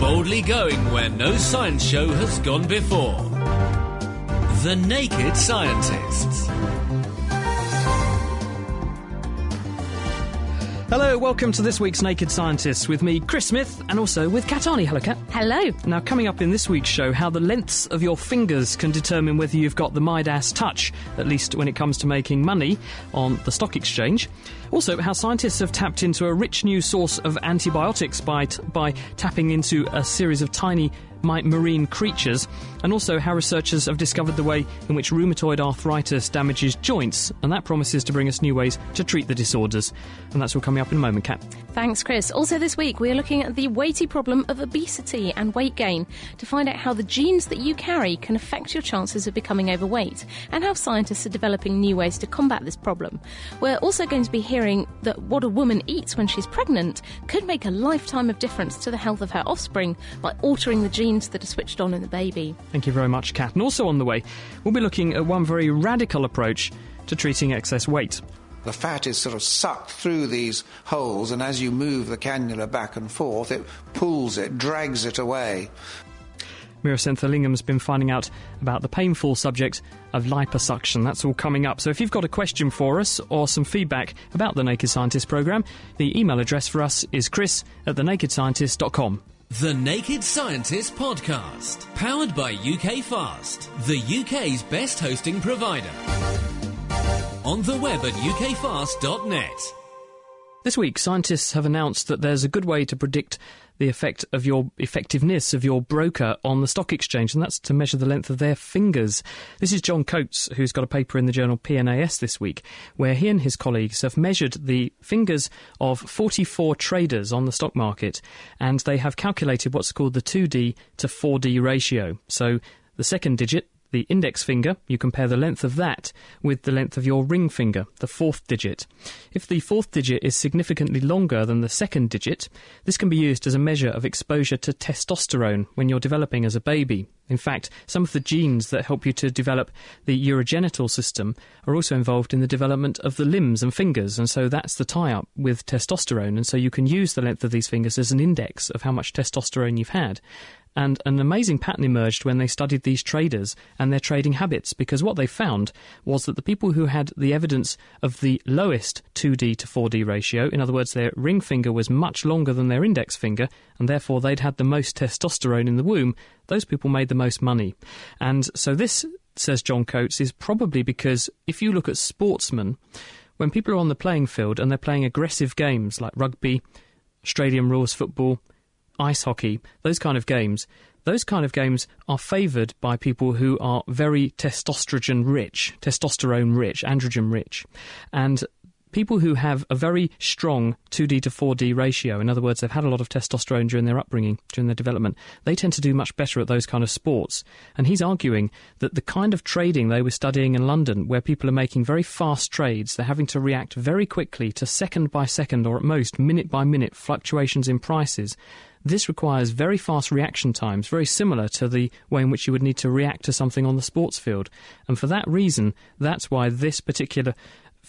Boldly going where no science show has gone before. The Naked Scientists. Hello, welcome to this week's Naked Scientists with me, Chris Smith, and also with Kat Arney. Hello, Kat. Hello. Now, coming up in this week's show, how the lengths of your fingers can determine whether you've got the Midas touch, at least when it comes to making money on the stock exchange. Also, how scientists have tapped into a rich new source of antibiotics by, t- by tapping into a series of tiny marine creatures, and also how researchers have discovered the way in which rheumatoid arthritis damages joints, and that promises to bring us new ways to treat the disorders. And that's all coming up in a moment, Kat. Thanks, Chris. Also, this week we're looking at the weighty problem of obesity and weight gain to find out how the genes that you carry can affect your chances of becoming overweight, and how scientists are developing new ways to combat this problem. We're also going to be hearing that what a woman eats when she's pregnant could make a lifetime of difference to the health of her offspring by altering the genes genes that are switched on in the baby. Thank you very much, Kat. And also on the way, we'll be looking at one very radical approach to treating excess weight. The fat is sort of sucked through these holes, and as you move the cannula back and forth, it pulls it, drags it away. Senthilingam has been finding out about the painful subject of liposuction. That's all coming up. So if you've got a question for us or some feedback about the Naked Scientist programme, the email address for us is chris at thenakedscientist.com. The Naked Scientist Podcast, powered by UK Fast, the UK's best hosting provider. On the web at ukfast.net. This week, scientists have announced that there's a good way to predict the effect of your effectiveness of your broker on the stock exchange, and that's to measure the length of their fingers. This is John Coates, who's got a paper in the journal PNAS this week, where he and his colleagues have measured the fingers of 44 traders on the stock market, and they have calculated what's called the 2D to 4D ratio. So the second digit the index finger, you compare the length of that with the length of your ring finger, the fourth digit. If the fourth digit is significantly longer than the second digit, this can be used as a measure of exposure to testosterone when you're developing as a baby. In fact, some of the genes that help you to develop the urogenital system are also involved in the development of the limbs and fingers, and so that's the tie up with testosterone. And so you can use the length of these fingers as an index of how much testosterone you've had. And an amazing pattern emerged when they studied these traders and their trading habits, because what they found was that the people who had the evidence of the lowest 2D to 4D ratio, in other words, their ring finger was much longer than their index finger, and therefore they'd had the most testosterone in the womb, those people made the most money. And so this, says John Coates, is probably because if you look at sportsmen, when people are on the playing field and they're playing aggressive games like rugby, Australian rules football, ice hockey, those kind of games, those kind of games are favoured by people who are very testosterone rich, testosterone rich, androgen rich. And people who have a very strong 2D to 4D ratio, in other words, they've had a lot of testosterone during their upbringing, during their development, they tend to do much better at those kind of sports. And he's arguing that the kind of trading they were studying in London, where people are making very fast trades, they're having to react very quickly to second by second or at most minute by minute fluctuations in prices. This requires very fast reaction times, very similar to the way in which you would need to react to something on the sports field. And for that reason, that's why this particular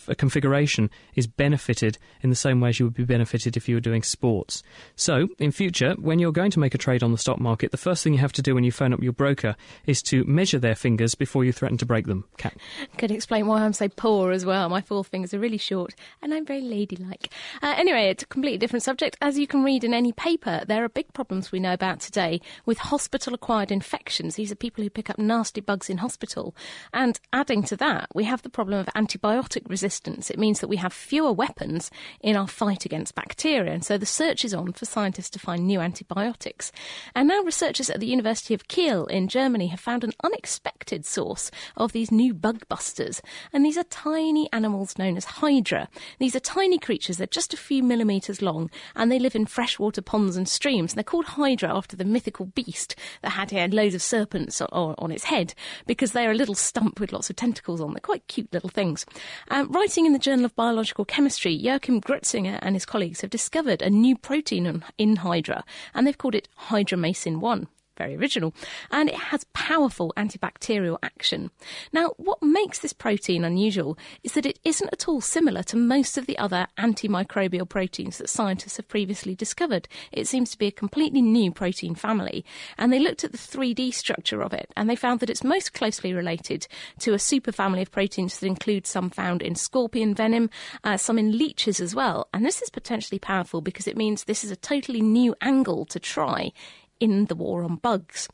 a configuration is benefited in the same way as you would be benefited if you were doing sports. So, in future, when you're going to make a trade on the stock market, the first thing you have to do when you phone up your broker is to measure their fingers before you threaten to break them. Kat. Could explain why I'm so poor as well. My four fingers are really short and I'm very ladylike. Uh, anyway, it's a completely different subject. As you can read in any paper, there are big problems we know about today with hospital acquired infections. These are people who pick up nasty bugs in hospital. And adding to that, we have the problem of antibiotic resistance resistance. It means that we have fewer weapons in our fight against bacteria. And so the search is on for scientists to find new antibiotics. And now researchers at the University of Kiel in Germany have found an unexpected source of these new bug busters. And these are tiny animals known as hydra. These are tiny creatures, they're just a few millimetres long, and they live in freshwater ponds and streams. And they're called hydra after the mythical beast that had loads of serpents on, on its head because they're a little stump with lots of tentacles on. They're quite cute little things. Um, writing in the Journal of Biological Chemistry, Joachim Grötzinger and his colleagues have discovered a new protein in, Hydra, and they've called it Hydramycin 1 very original, and it has powerful antibacterial action. Now, what makes this protein unusual is that it isn't at all similar to most of the other antimicrobial proteins that scientists have previously discovered. It seems to be a completely new protein family, and they looked at the 3D structure of it, and they found that it's most closely related to a superfamily of proteins that include some found in scorpion venom, uh, some in leeches as well. And this is potentially powerful because it means this is a totally new angle to try in the war on bugs.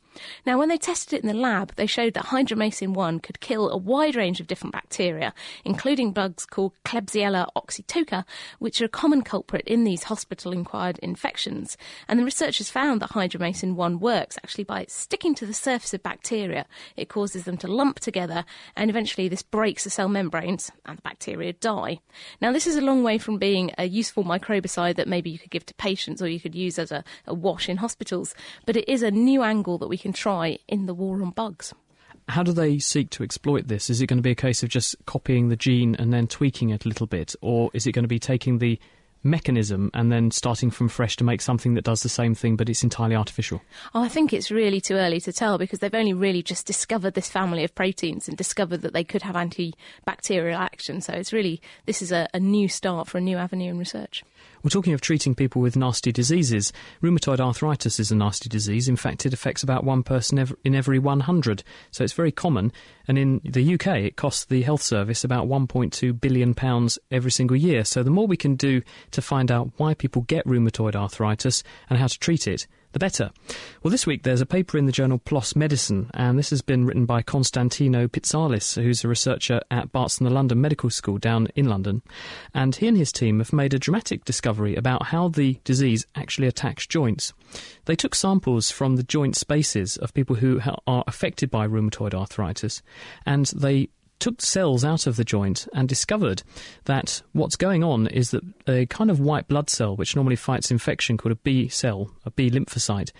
Now, when they tested it in the lab, they showed that hydramycin 1 could kill a wide range of different bacteria, including bugs called Klebsiella oxytoca, which are a common culprit in these hospital acquired infections. And the researchers found that hydramycin 1 works actually by sticking to the surface of bacteria. It causes them to lump together, and eventually this breaks the cell membranes, and the bacteria die. Now, this is a long way from being a useful microbicide that maybe you could give to patients or you could use as a, a wash in hospitals, but it is a new angle that we can try in the war on bugs. How do they seek to exploit this? Is it going to be a case of just copying the gene and then tweaking it a little bit, or is it going to be taking the mechanism and then starting from fresh to make something that does the same thing but it's entirely artificial? Oh, I think it's really too early to tell because they've only really just discovered this family of proteins and discovered that they could have antibacterial action. So it's really, this is a, a new start for a new avenue in research. We're talking of treating people with nasty diseases. Rheumatoid arthritis is a nasty disease. In fact, it affects about one person in every 100, so it's very common. And in the UK, it costs the health service about 1.2 billion pounds every single year. So the more we can do to find out why people get rheumatoid arthritis and how to treat it, the better. Well, this week there's a paper in the journal PLOS Medicine, and this has been written by Konstantino Pitzalis, who's a researcher at Barts and the London Medical School down in London. And he and his team have made a dramatic discovery about how the disease actually attacks joints. They took samples from the joint spaces of people who are affected by rheumatoid arthritis, and they took cells out of the joint and discovered that what's going on is that a kind of white blood cell, which normally fights infection, called a B cell, a B lymphocyte,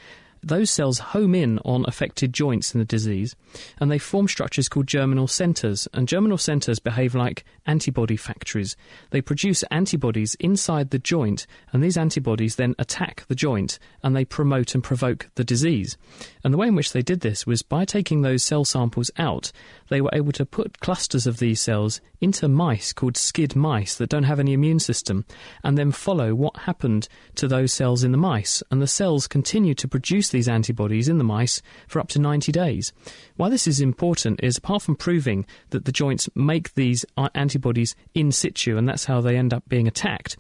those cells home in on affected joints in the disease and they form structures called germinal centres. And germinal centres behave like antibody factories. They produce antibodies inside the joint, and these antibodies then attack the joint and they promote and provoke the disease. And the way in which they did this was by taking those cell samples out, they were able to put clusters of these cells into mice called SCID mice that don't have any immune system and then follow what happened to those cells in the mice. And the cells continue to produce these antibodies in the mice for up to 90 days. Why this is important is apart from proving that the joints make these uh, antibodies in situ and that's how they end up being attacked,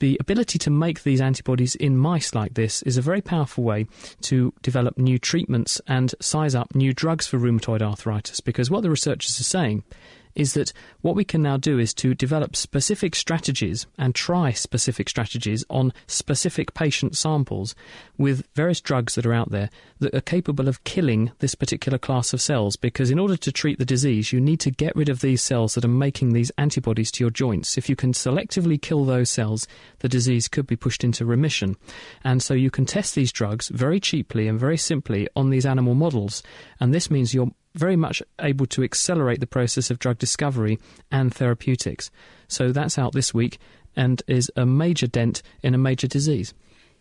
the ability to make these antibodies in mice like this is a very powerful way to develop new treatments and size up new drugs for rheumatoid arthritis because what the researchers are saying is that what we can now do is to develop specific strategies and try specific strategies on specific patient samples with various drugs that are out there that are capable of killing this particular class of cells. Because in order to treat the disease, you need to get rid of these cells that are making these antibodies to your joints. If you can selectively kill those cells, the disease could be pushed into remission. And so you can test these drugs very cheaply and very simply on these animal models. And this means you're very much able to accelerate the process of drug discovery and therapeutics. So that's out this week and is a major dent in a major disease.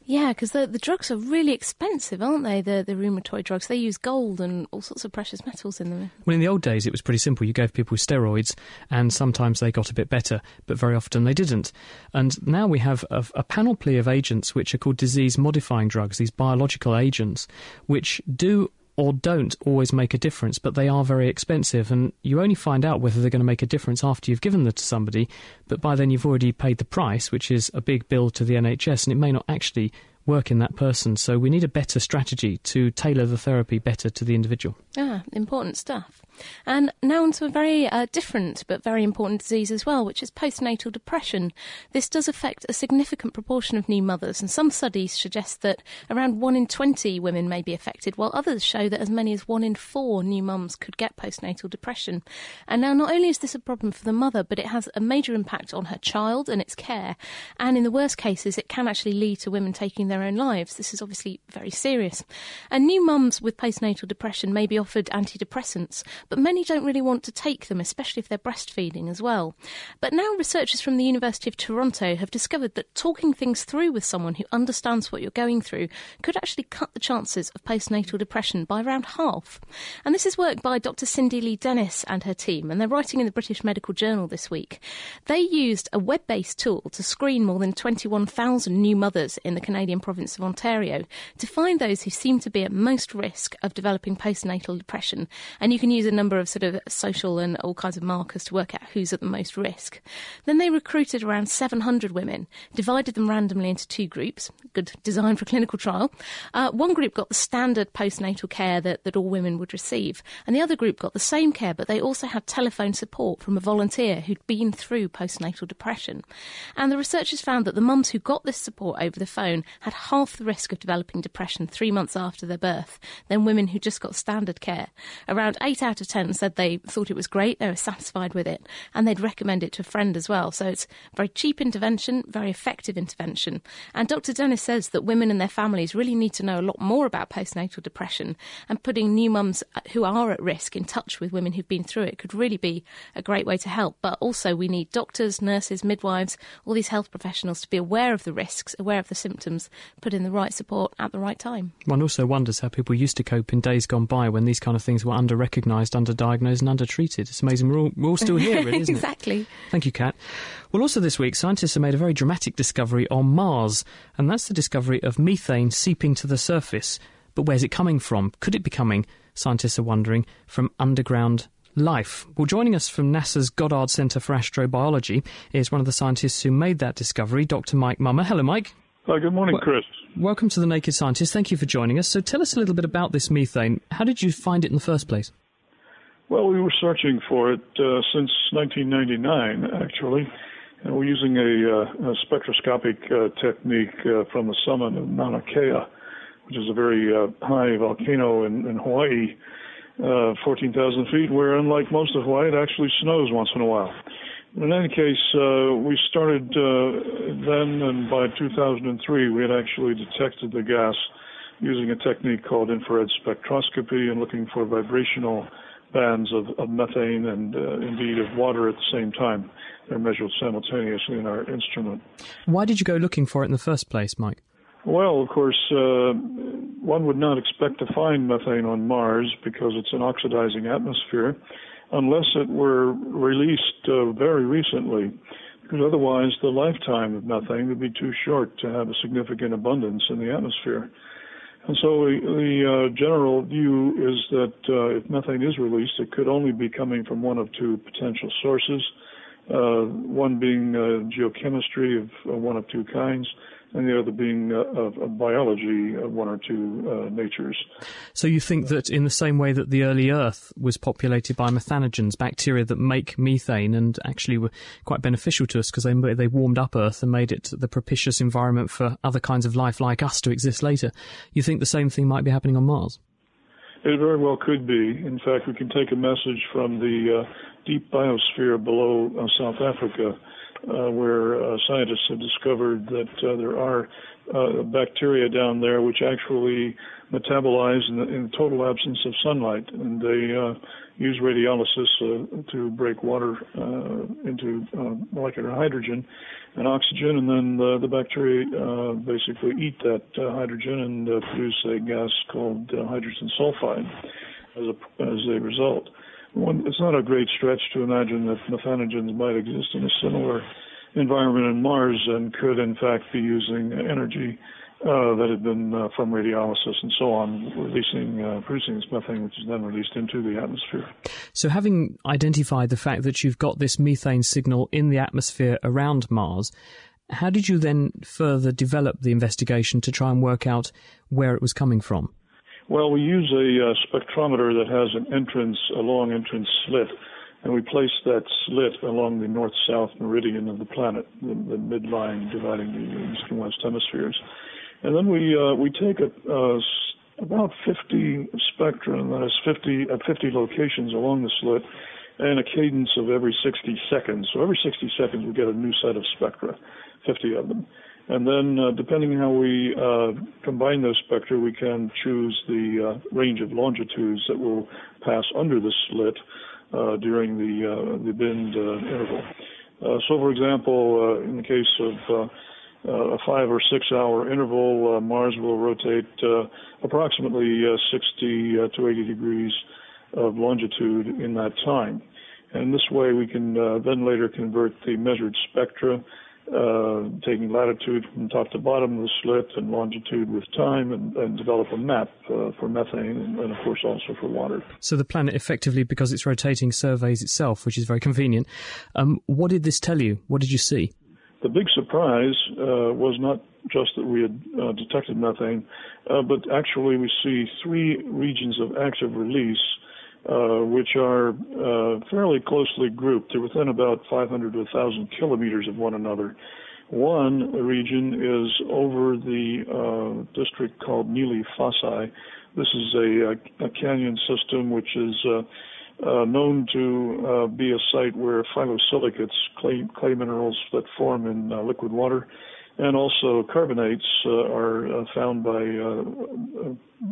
Yeah, because the, the drugs are really expensive, aren't they? The, the rheumatoid drugs. They use gold and all sorts of precious metals in them. Well, in the old days, it was pretty simple. You gave people steroids, and sometimes they got a bit better, but very often they didn't. And now we have a, a panoply of agents which are called disease modifying drugs, these biological agents, which do or don't always make a difference, but they are very expensive, and you only find out whether they're going to make a difference after you've given them to somebody, but by then you've already paid the price, which is a big bill to the NHS, and it may not actually work in that person. So we need a better strategy to tailor the therapy better to the individual. Ah, important stuff. And now onto a very uh, different but very important disease as well, which is postnatal depression. This does affect a significant proportion of new mothers, and some studies suggest that around 1 in 20 women may be affected, while others show that as many as 1 in 4 new mums could get postnatal depression. And now, not only is this a problem for the mother, but it has a major impact on her child and its care. And in the worst cases, it can actually lead to women taking their own lives. This is obviously very serious. And new mums with postnatal depression may be offered antidepressants, but many don't really want to take them, especially if they're breastfeeding as well. But now researchers from the University of Toronto have discovered that talking things through with someone who understands what you're going through could actually cut the chances of postnatal depression by around half. And this is work by Dr. Cindy Lee Dennis and her team, and they're writing in the British Medical Journal this week. They used a web based tool to screen more than 21,000 new mothers in the Canadian province of Ontario to find those who seem to be at most risk of developing postnatal depression. And you can use a number of sort of social and all kinds of markers to work out who's at the most risk. Then they recruited around 700 women, divided them randomly into two groups, good design for clinical trial. Uh, one group got the standard postnatal care that, that all women would receive, and the other group got the same care, but they also had telephone support from a volunteer who'd been through postnatal depression. And the researchers found that the mums who got this support over the phone had half the risk of developing depression three months after their birth than women who just got standard care. Around 8 out of 10 said they thought it was great, they were satisfied with it, and they'd recommend it to a friend as well. So it's very cheap intervention, very effective intervention. And Dr. Dennis says that women and their families really need to know a lot more about postnatal depression, and putting new mums uh, who are at risk in touch with women who've been through it could really be a great way to help. But also, we need doctors, nurses, midwives, all these health professionals to be aware of the risks, aware of the symptoms, put in the right support at the right time. One also wonders how people used to cope in days gone by when these kind of things were under recognised, under diagnosed, and under treated. It's amazing we're all, we're all still here, really, isn't exactly. it? Exactly. Thank you, Kat. Well, also this week, scientists have made a very dramatic discovery on Mars, and that's the discovery of methane seeping to the surface. But where's it coming from? Could it be coming, scientists are wondering, from underground life. Well, joining us from NASA's Goddard Centre for Astrobiology is one of the scientists who made that discovery, Dr. Mike Mumma. Hello, Mike. Hi, good morning, Chris. Welcome to the Naked Scientist. Thank you for joining us. So, tell us a little bit about this methane. How did you find it in the first place? Well, we were searching for it uh, since 1999, actually. And we're using a, uh, a spectroscopic uh, technique uh, from the summit of Mauna Kea, which is a very uh, high volcano in, in Hawaii, uh, 14,000 feet, where unlike most of Hawaii, it actually snows once in a while. In any case, we started then, and by 2003, we had actually detected the gas using a technique called infrared spectroscopy and looking for vibrational bands of, of methane and uh, indeed of water at the same time. They're measured simultaneously in our instrument. Why did you go looking for it in the first place, Mike? Well, of course, uh, one would not expect to find methane on Mars because it's an oxidizing atmosphere unless it were released uh, very recently, because otherwise the lifetime of methane would be too short to have a significant abundance in the atmosphere. And so the uh, general view is that uh, if methane is released, it could only be coming from one of two potential sources, uh, one being uh, geochemistry of one of two kinds, and the other being uh, of, of, biology of one or two uh, natures. So you think that in the same way that the early Earth was populated by methanogens, bacteria that make methane and actually were quite beneficial to us because they, they warmed up Earth and made it the propitious environment for other kinds of life like us to exist later, you think the same thing might be happening on Mars? It very well could be. In fact, we can take a message from the uh, deep biosphere below uh, South Africa uh, where uh, scientists have discovered that uh, there are uh, bacteria down there which actually metabolize in the, in total absence of sunlight, and they uh, use radiolysis uh, to break water into molecular hydrogen and oxygen, and then the, the bacteria basically eat that hydrogen and produce a gas called hydrogen sulfide as a, as a result. One, it's not a great stretch to imagine that methanogens might exist in a similar environment on Mars and could, in fact, be using energy uh, that had been uh, from radiolysis and so on, releasing, uh, producing this methane, which is then released into the atmosphere. So, having identified the fact that you've got this methane signal in the atmosphere around Mars, how did you then further develop the investigation to try and work out where it was coming from? Well, we use a uh, spectrometer that has an entrance, a long entrance slit, and we place that slit along the north-south meridian of the planet, the, the midline dividing the east and west hemispheres. And then we uh, we take a, about 50 spectra, that is 50 at 50 locations along the slit, and a cadence of every 60 seconds. So every 60 seconds we get a new set of spectra, 50 of them. And then, uh, depending on how we uh, combine those spectra, we can choose the uh, range of longitudes that will pass under the slit uh, during the uh, the bend uh, interval. so, for example, in the case of a five or six hour interval, Mars will rotate approximately 60 to 80 degrees of longitude in that time. And this way, we can then later convert the measured spectra uh, taking latitude from top to bottom of the slit and longitude with time and, and develop a map uh, for methane and, and, of course, also for water. So the planet effectively, because it's rotating, surveys itself, which is very convenient. Um, what did this tell you? What did you see? The big surprise uh, was not just that we had uh, detected methane, uh, but actually we see three regions of active release uh, which are uh, fairly closely grouped. They're within about 500 to 1,000 kilometers of one another. One region is over the uh, district called Nili Fossae. This is a, a, canyon system which is uh, uh, known to be a site where phyllosilicates, clay, clay minerals that form in liquid water, and also carbonates are found by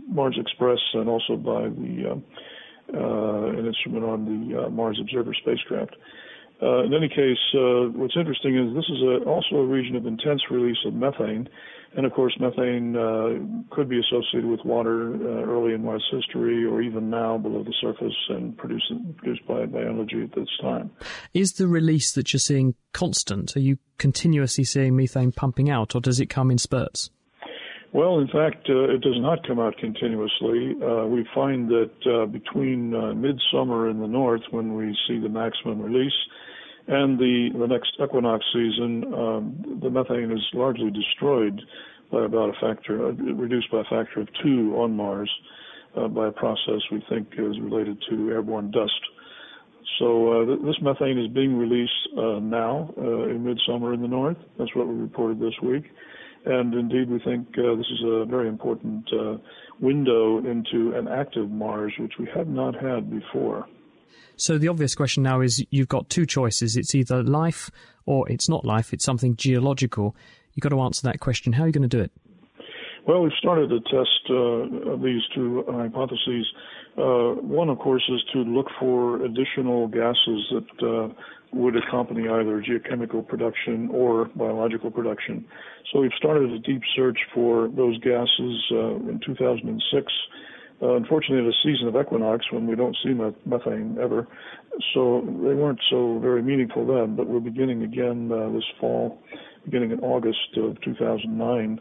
Mars Express and also by the uh, an instrument on the uh, Mars Observer spacecraft. Uh, in any case, what's interesting is this is a, also a region of intense release of methane, and of course, methane uh, could be associated with water uh, early in Mars history or even now below the surface and produced, produced by biology at this time. Is the release that you're seeing constant? Are you continuously seeing methane pumping out, or does it come in spurts? Well, in fact, uh, it does not come out continuously. Uh, we find that uh, between uh, midsummer in the north, when we see the maximum release, and the, the next equinox season, um, the methane is largely destroyed by about a factor, uh, reduced by a factor of two on Mars uh, by a process we think is related to airborne dust. So uh, th- this methane is being released uh, now uh, in midsummer in the north. That's what we reported this week. And indeed, we think uh, this is a very important uh, window into an active Mars, which we have not had before. So the obvious question now is you've got two choices. It's either life or it's not life. It's something geological. You've got to answer that question. How are you going to do it? Well, we've started to test uh, these two hypotheses. Uh, one, of course, is to look for additional gases that uh, would accompany either geochemical production or biological production. So we've started a deep search for those gases uh, in 2006. Uh, unfortunately, at a season of equinox when we don't see methane ever, so they weren't so very meaningful then. But we're beginning again uh, this fall, beginning in August of 2009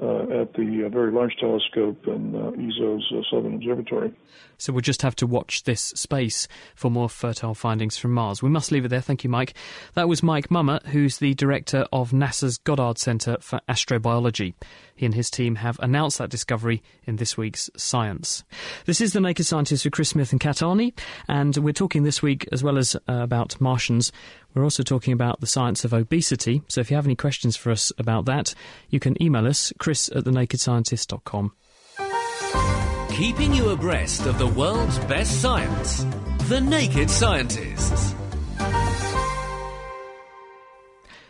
uh, at the uh, Very Large Telescope in uh, ESO's uh, Southern Observatory. So we'll just have to watch this space for more fertile findings from Mars. We must leave it there. Thank you, Mike. That was Mike Mumma, who's the director of NASA's Goddard Center for Astrobiology. He and his team have announced that discovery in this week's Science. This is The Naked Scientist with Chris Smith and Kat Arney, and we're talking this week, as well as uh, about Martians, we're also talking about the science of obesity. So if you have any questions for us about that, you can email us, chris at thenakedscientist.com. Keeping you abreast of the world's best science. The Naked Scientists.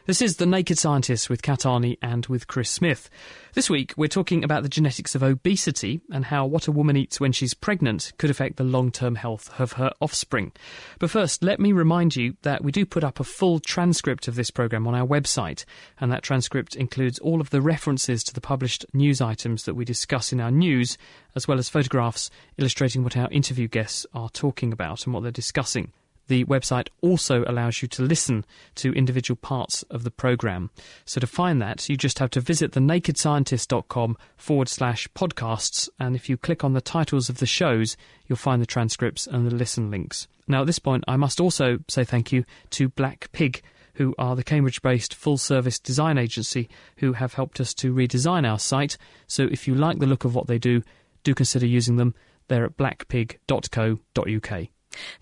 This is The Naked Scientist with Kat Arney and with Chris Smith. This week, we're talking about the genetics of obesity and how what a woman eats when she's pregnant could affect the long term health of her offspring. But first, let me remind you that we do put up a full transcript of this programme on our website, and that transcript includes all of the references to the published news items that we discuss in our news, as well as photographs illustrating what our interview guests are talking about and what they're discussing. The website also allows you to listen to individual parts of the program. So to find that, you just have to visit thenakedscientist.com forward slash podcasts. And if you click on the titles of the shows, you'll find the transcripts and the listen links. Now, at this point, I must also say thank you to Black Pig who are the Cambridge based full service design agency who have helped us to redesign our site. So if you like the look of what they do, do consider using them. They're at blackpig.co.uk.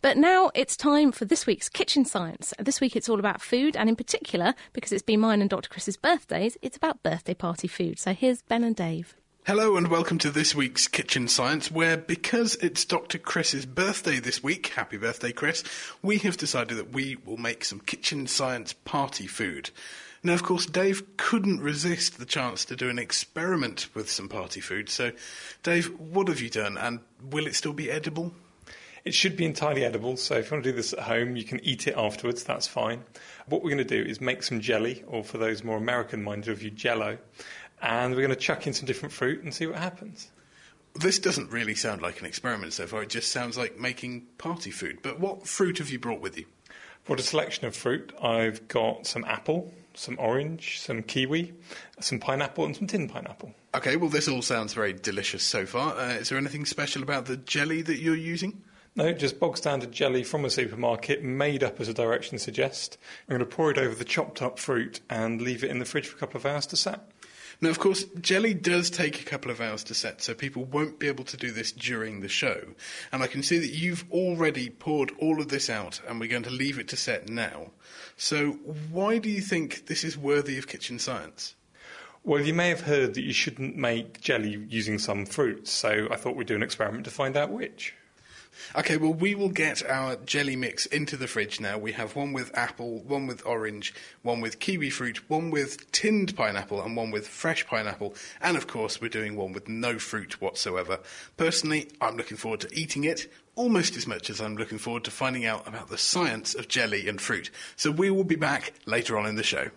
But now it's time for this week's Kitchen Science. This week it's all about food, and in particular, because it's been mine and Dr. Chris's birthdays, it's about birthday party food. So here's Ben and Dave. Hello and welcome to this week's Kitchen Science, where because it's Dr. Chris's birthday this week, happy birthday, Chris, we have decided that we will make some Kitchen Science party food. Now, of course, Dave couldn't resist the chance to do an experiment with some party food. So, Dave, what have you done, and will it still be edible? It should be entirely edible, so if you want to do this at home, you can eat it afterwards, that's fine. What we're going to do is make some jelly, or for those more American minded of you, jello and we're going to chuck in some different fruit and see what happens. This doesn't really sound like an experiment so far. It just sounds like making party food. But what fruit have you brought with you? For a selection of fruit, I've got some apple, some orange, some kiwi, some pineapple, and some tin pineapple. Okay, well, this all sounds very delicious so far. Uh, is there anything special about the jelly that you're using? No, just bog standard jelly from a supermarket, made up as the directions suggest. I'm going to pour it over the chopped up fruit and leave it in the fridge for a couple of hours to set. Now, of course, jelly does take a couple of hours to set, so people won't be able to do this during the show. And I can see that you've already poured all of this out, and we're going to leave it to set now. So, why do you think this is worthy of kitchen science? Well, you may have heard that you shouldn't make jelly using some fruits, so I thought we'd do an experiment to find out which. Okay, well, we will get our jelly mix into the fridge now. We have one with apple, one with orange, one with kiwi fruit, one with tinned pineapple, and one with fresh pineapple. And of course, we're doing one with no fruit whatsoever. Personally, I'm looking forward to eating it almost as much as I'm looking forward to finding out about the science of jelly and fruit. So we will be back later on in the show.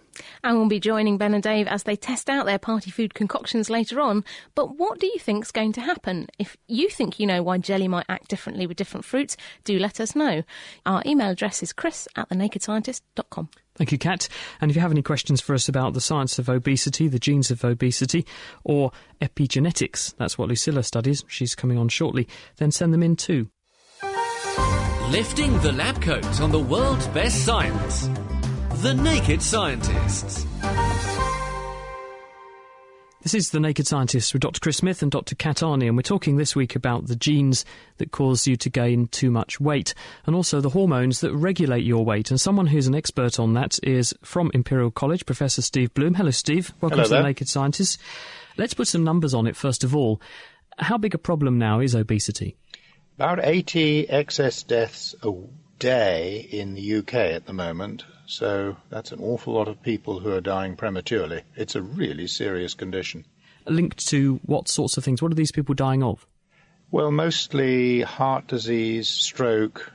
And we'll be joining Ben and Dave as they test out their party food concoctions later on. But what do you think's going to happen? If you think you know why jelly might act differently with different fruits, do let us know. Our email address is chris at thenakedscientist.com. Thank you, Kat. And if you have any questions for us about the science of obesity, the genes of obesity, or epigenetics, that's what Lucilla studies, she's coming on shortly, then send them in too. Lifting the lab coat on the world's best science. The Naked Scientists. This is The Naked Scientists with Dr. Chris Smith and Dr. Kat Arney, and we're talking this week about the genes that cause you to gain too much weight and also the hormones that regulate your weight. And someone who's an expert on that is from Imperial College, Professor Steve Bloom. Hello, Steve. Welcome Hello to there. The Naked Scientists. Let's put some numbers on it first of all. How big a problem now is obesity? About 80 excess deaths a day in the UK at the moment. So that's an awful lot of people who are dying prematurely. It's a really serious condition. Linked to what sorts of things? What are these people dying of? Well, mostly heart disease, stroke,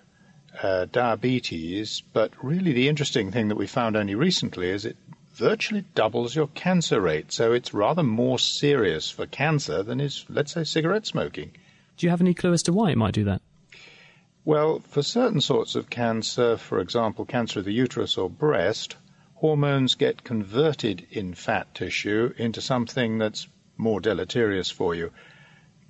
uh, diabetes, but really the interesting thing that we found only recently is it virtually doubles your cancer rate. So it's rather more serious for cancer than is, let's say, cigarette smoking. Do you have any clue as to why it might do that? Well, for certain sorts of cancer, for example, cancer of the uterus or breast, hormones get converted in fat tissue into something that's more deleterious for you.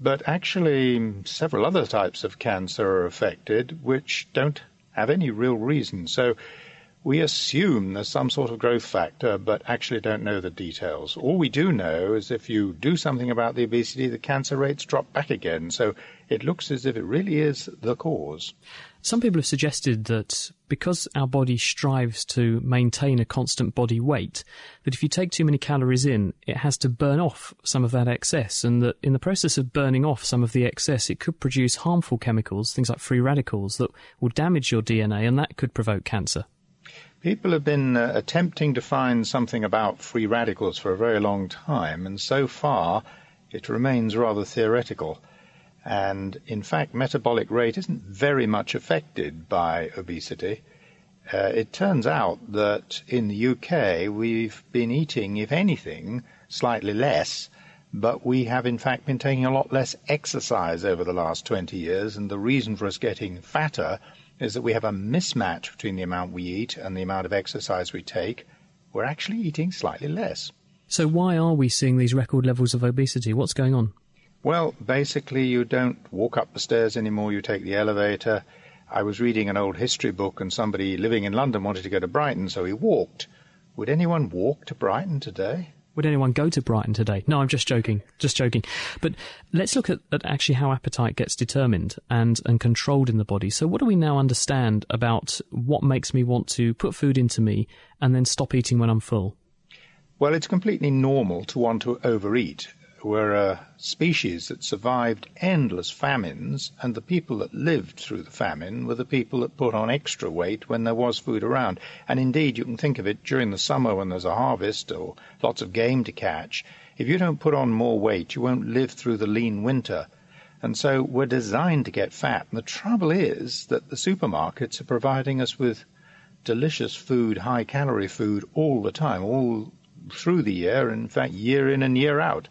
But actually, several other types of cancer are affected which don't have any real reason. So we assume there's some sort of growth factor, but actually don't know the details. All we do know is if you do something about the obesity, the cancer rates drop back again. So it looks as if it really is the cause. Some people have suggested that because our body strives to maintain a constant body weight, that if you take too many calories in, it has to burn off some of that excess, and that in the process of burning off some of the excess, it could produce harmful chemicals, things like free radicals, that will damage your DNA, and that could provoke cancer. People have been uh, attempting to find something about free radicals for a very long time, and so far it remains rather theoretical. And in fact, metabolic rate isn't very much affected by obesity. Uh, it turns out that in the UK we've been eating, if anything, slightly less, but we have in fact been taking a lot less exercise over the last 20 years, and the reason for us getting fatter is that we have a mismatch between the amount we eat and the amount of exercise we take. We're actually eating slightly less. So, why are we seeing these record levels of obesity? What's going on? Well, basically, you don't walk up the stairs anymore, you take the elevator. I was reading an old history book, and somebody living in London wanted to go to Brighton, so he walked. Would anyone walk to Brighton today? Would anyone go to Brighton today? No, I'm just joking. Just joking. But let's look at, at, actually how appetite gets determined and, and controlled in the body. So, what do we now understand about what makes me want to put food into me and then stop eating when I'm full? Well, it's completely normal to want to overeat. We're a species that survived endless famines, and the people that lived through the famine were the people that put on extra weight when there was food around. And indeed, you can think of it during the summer when there's a harvest or lots of game to catch. If you don't put on more weight, you won't live through the lean winter. And so we're designed to get fat. And the trouble is that the supermarkets are providing us with delicious food, high calorie food all the time, all through the year, in fact, year in and year out.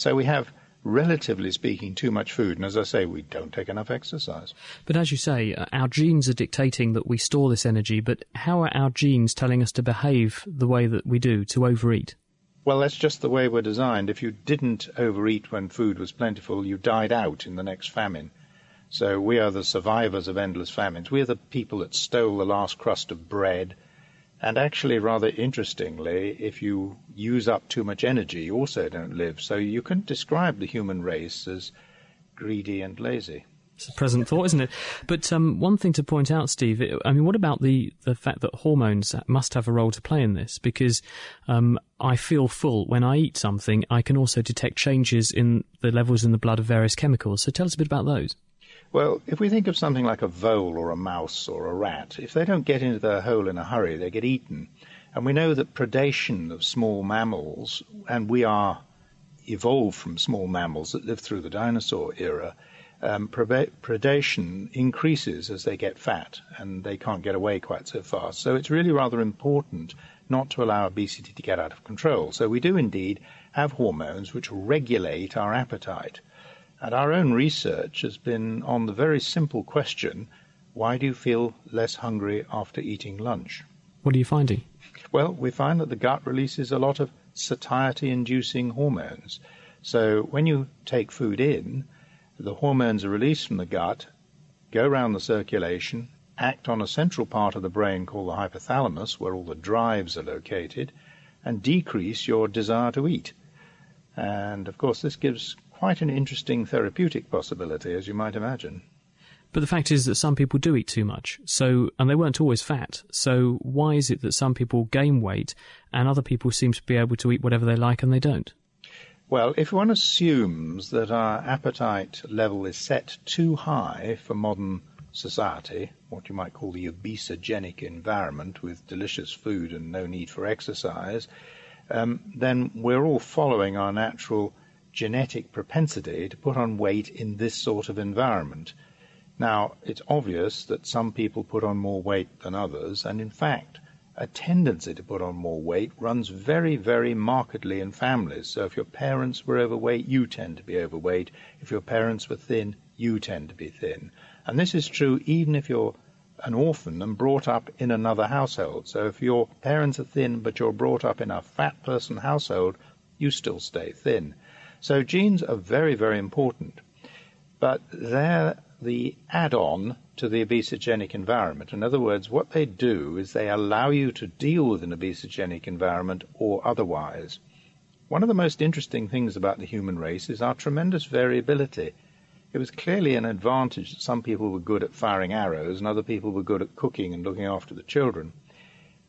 So we have, relatively speaking, too much food. And as I say, we don't take enough exercise. But as you say, uh, our genes are dictating that we store this energy. But how are our genes telling us to behave the way that we do, to overeat? Well, that's just the way we're designed. If you didn't overeat when food was plentiful, you died out in the next famine. So we are the survivors of endless famines. We're the people that stole the last crust of bread and actually, rather interestingly, if you use up too much energy, you also don't live. So you can describe the human race as greedy and lazy. It's a present thought, isn't it? But um, one thing to point out, Steve, I mean, what about the, the fact that hormones must have a role to play in this? Because um, I feel full when I eat something, I can also detect changes in the levels in the blood of various chemicals. So tell us a bit about those. Well, if we think of something like a vole or a mouse or a rat, if they don't get into their hole in a hurry, they get eaten. And we know that predation of small mammals, and we are evolved from small mammals that lived through the dinosaur era, um, predation increases as they get fat and they can't get away quite so fast. So it's really rather important not to allow obesity to get out of control. So we do indeed have hormones which regulate our appetite. And our own research has been on the very simple question why do you feel less hungry after eating lunch? What are you finding? Well, we find that the gut releases a lot of satiety inducing hormones. So when you take food in, the hormones are released from the gut, go around the circulation, act on a central part of the brain called the hypothalamus, where all the drives are located, and decrease your desire to eat. And of course, this gives quite an interesting therapeutic possibility, as you might imagine. But the fact is that some people do eat too much, so and they weren't always fat. So why is it that some people gain weight and other people seem to be able to eat whatever they like and they don't? Well, if one assumes that our appetite level is set too high for modern society, what you might call the obesogenic environment with delicious food and no need for exercise, um, then we're all following our natural genetic propensity to put on weight in this sort of environment. Now, it's obvious that some people put on more weight than others, and in fact, a tendency to put on more weight runs very, very markedly in families. So if your parents were overweight, you tend to be overweight. If your parents were thin, you tend to be thin. And this is true even if you're an orphan and brought up in another household. So if your parents are thin but you're brought up in a fat person household, you still stay thin. So genes are very, very important, but they're the add-on to the obesogenic environment. In other words, what they do is they allow you to deal with an obesogenic environment or otherwise. One of the most interesting things about the human race is our tremendous variability. It was clearly an advantage that some people were good at firing arrows and other people were good at cooking and looking after the children.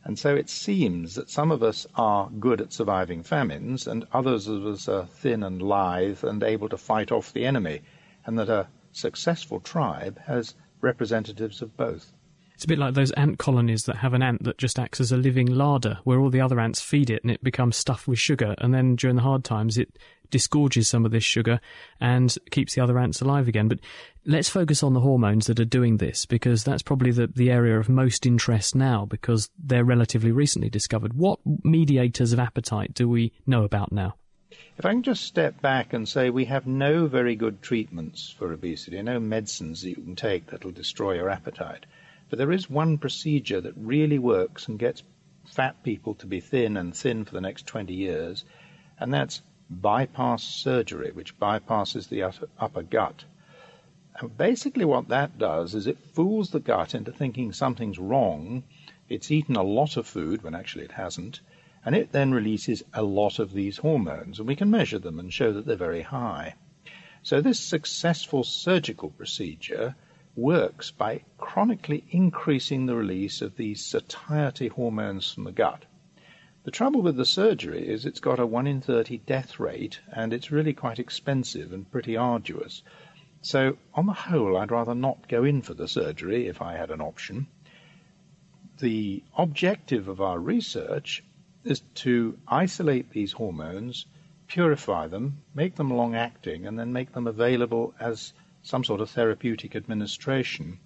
And so it seems that some of us are good at surviving famines, and others of us are thin and lithe and able to fight off the enemy, and that a successful tribe has representatives of both. It's a bit like those ant colonies that have an ant that just acts as a living larder, where all the other ants feed it and it becomes stuffed with sugar. And then during the hard times, it disgorges some of this sugar and keeps the other ants alive again. But let's focus on the hormones that are doing this because that's probably the, the area of most interest now because they're relatively recently discovered. What mediators of appetite do we know about now? If I can just step back and say we have no very good treatments for obesity, no medicines that you can take that will destroy your appetite. But there is one procedure that really works and gets fat people to be thin and thin for the next 20 years, and that's bypass surgery, which bypasses the upper gut. And basically, what that does is it fools the gut into thinking something's wrong. It's eaten a lot of food when actually it hasn't, And it then releases a lot of these hormones, and we can measure them and show that they're very high. So this successful surgical procedure works by chronically increasing the release of these satiety hormones from the gut. The trouble with the surgery is it's got a 1 in 30 death rate and it's really quite expensive and pretty arduous. So, on the whole, I'd rather not go in for the surgery if I had an option. The objective of our research is to isolate these hormones, purify them, make them long acting, and then make them available as some sort of therapeutic administration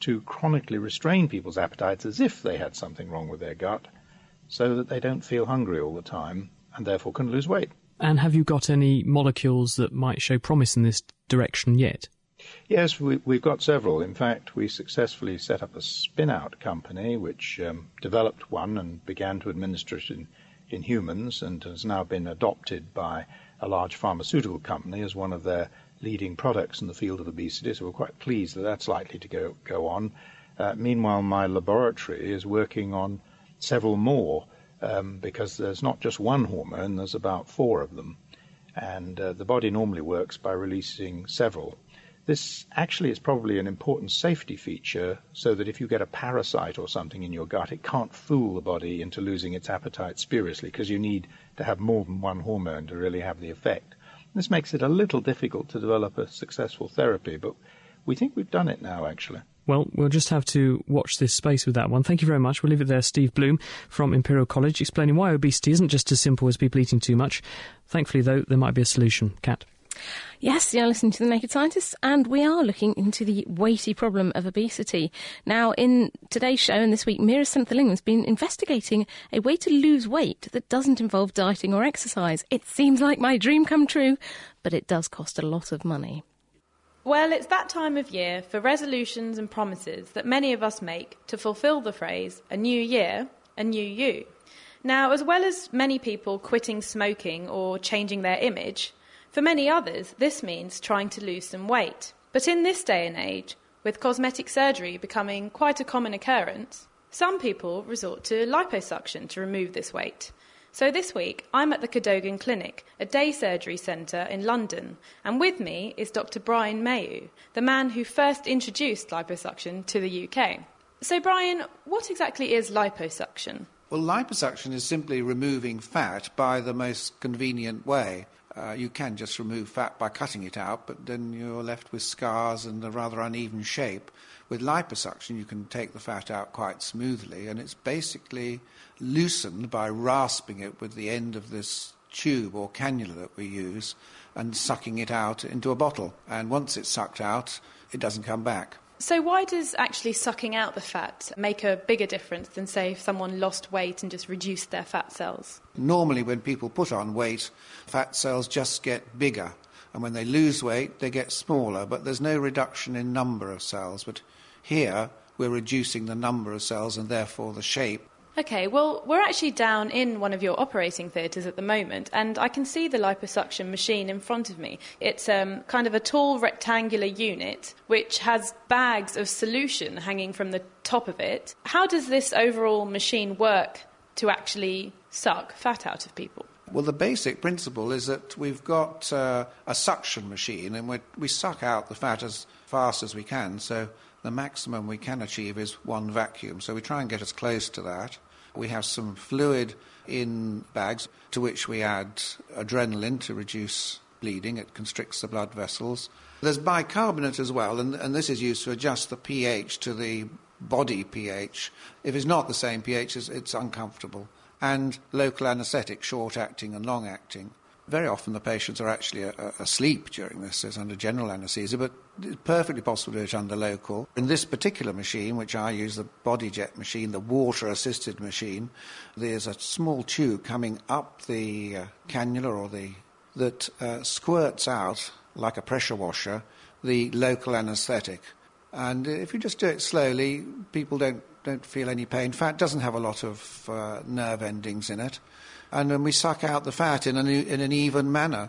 to chronically restrain people's appetites as if they had something wrong with their gut so that they don't feel hungry all the time and therefore can lose weight. And have you got any molecules that might show promise in this direction yet? Yes, we, have got several. In fact, we successfully set up a spin out company which um, developed one and began to administer it in, in humans and has now been adopted by a large pharmaceutical company as one of their leading products in the field of obesity. So we're quite pleased that that's likely to go, go on. Uh, meanwhile, my laboratory is working on several more um, because there's not just one hormone, there's about four of them. And uh, the body normally works by releasing several. This actually is probably an important safety feature so that if you get a parasite or something in your gut, it can't fool the body into losing its appetite spuriously because you need to have more than one hormone to really have the effect. This makes it a little difficult to develop a successful therapy, but we think we've done it now, actually. Well, we'll just have to watch this space with that one. Thank you very much. We'll leave it there. Steve Bloom from Imperial College explaining why obesity isn't just as simple as people eating too much. Thankfully, though, there might be a solution. Kat. Yes, you're listening to The Naked Scientists, and we are looking into the weighty problem of obesity. Now, in today's show and this week, Meera Senthilingam has been investigating a way to lose weight that doesn't involve dieting or exercise. It seems like my dream come true, but it does cost a lot of money. Well, it's that time of year for resolutions and promises that many of us make to fulfill the phrase, a new year, a new you. Now, as well as many people quitting smoking or changing their image, for many others, this means trying to lose some weight. But in this day and age, with cosmetic surgery becoming quite a common occurrence, some people resort to liposuction to remove this weight. So this week, I'm at the Cadogan Clinic, a day surgery centre in London, and with me is Dr. Brian Mayou, the man who first introduced liposuction to the UK. So, Brian, what exactly is liposuction? Well, liposuction is simply removing fat by the most convenient way. Uh, you can just remove fat by cutting it out, but then you're left with scars and a rather uneven shape. With liposuction, you can take the fat out quite smoothly, and it's basically loosened by rasping it with the end of this tube or cannula that we use and sucking it out into a bottle. And once it's sucked out, it doesn't come back. So, why does actually sucking out the fat make a bigger difference than, say, if someone lost weight and just reduced their fat cells? Normally, when people put on weight, fat cells just get bigger. And when they lose weight, they get smaller, but there's no reduction in number of cells. But here, we're reducing the number of cells and therefore the shape. Okay, well, we're actually down in one of your operating theatres at the moment, and I can see the liposuction machine in front of me. It's um, kind of a tall rectangular unit which has bags of solution hanging from the top of it. How does this overall machine work to actually suck fat out of people? Well, the basic principle is that we've got uh, a suction machine and we suck out the fat as fast as we can. So the maximum we can achieve is one vacuum. So we try and get as close to that. We have some fluid in bags to which we add adrenaline to reduce bleeding. It constricts the blood vessels. There's bicarbonate as well, and, and this is used to adjust the pH to the body pH. If it's not the same pH, it's, it's uncomfortable. And local anaesthetic, short acting and long acting. Very often the patients are actually uh, asleep during this, it's under general anaesthesia, but it's perfectly possible to do it under local. In this particular machine, which I use, the BodyJet machine, the water assisted machine, there's a small tube coming up the uh, cannula or the that uh, squirts out like a pressure washer the local anaesthetic. And if you just do it slowly, people don't, don't feel any pain. Fat doesn't have a lot of uh, nerve endings in it and then we suck out the fat in an, in an even manner.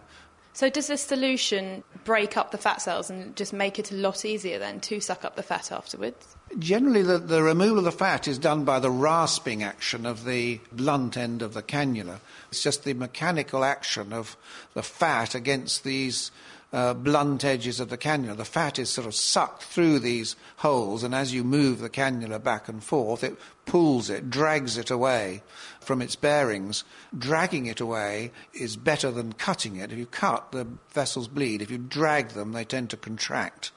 So, does this solution break up the fat cells and just make it a lot easier then to suck up the fat afterwards? Generally, the, the removal of the fat is done by the rasping action of the blunt end of the cannula. It's just the mechanical action of the fat against these uh, blunt edges of the cannula. The fat is sort of sucked through these holes, and as you move the cannula back and forth, it pulls it, drags it away from its bearings. Dragging it away is better than cutting it. If you cut, the vessels bleed. If you drag them, they tend to contract.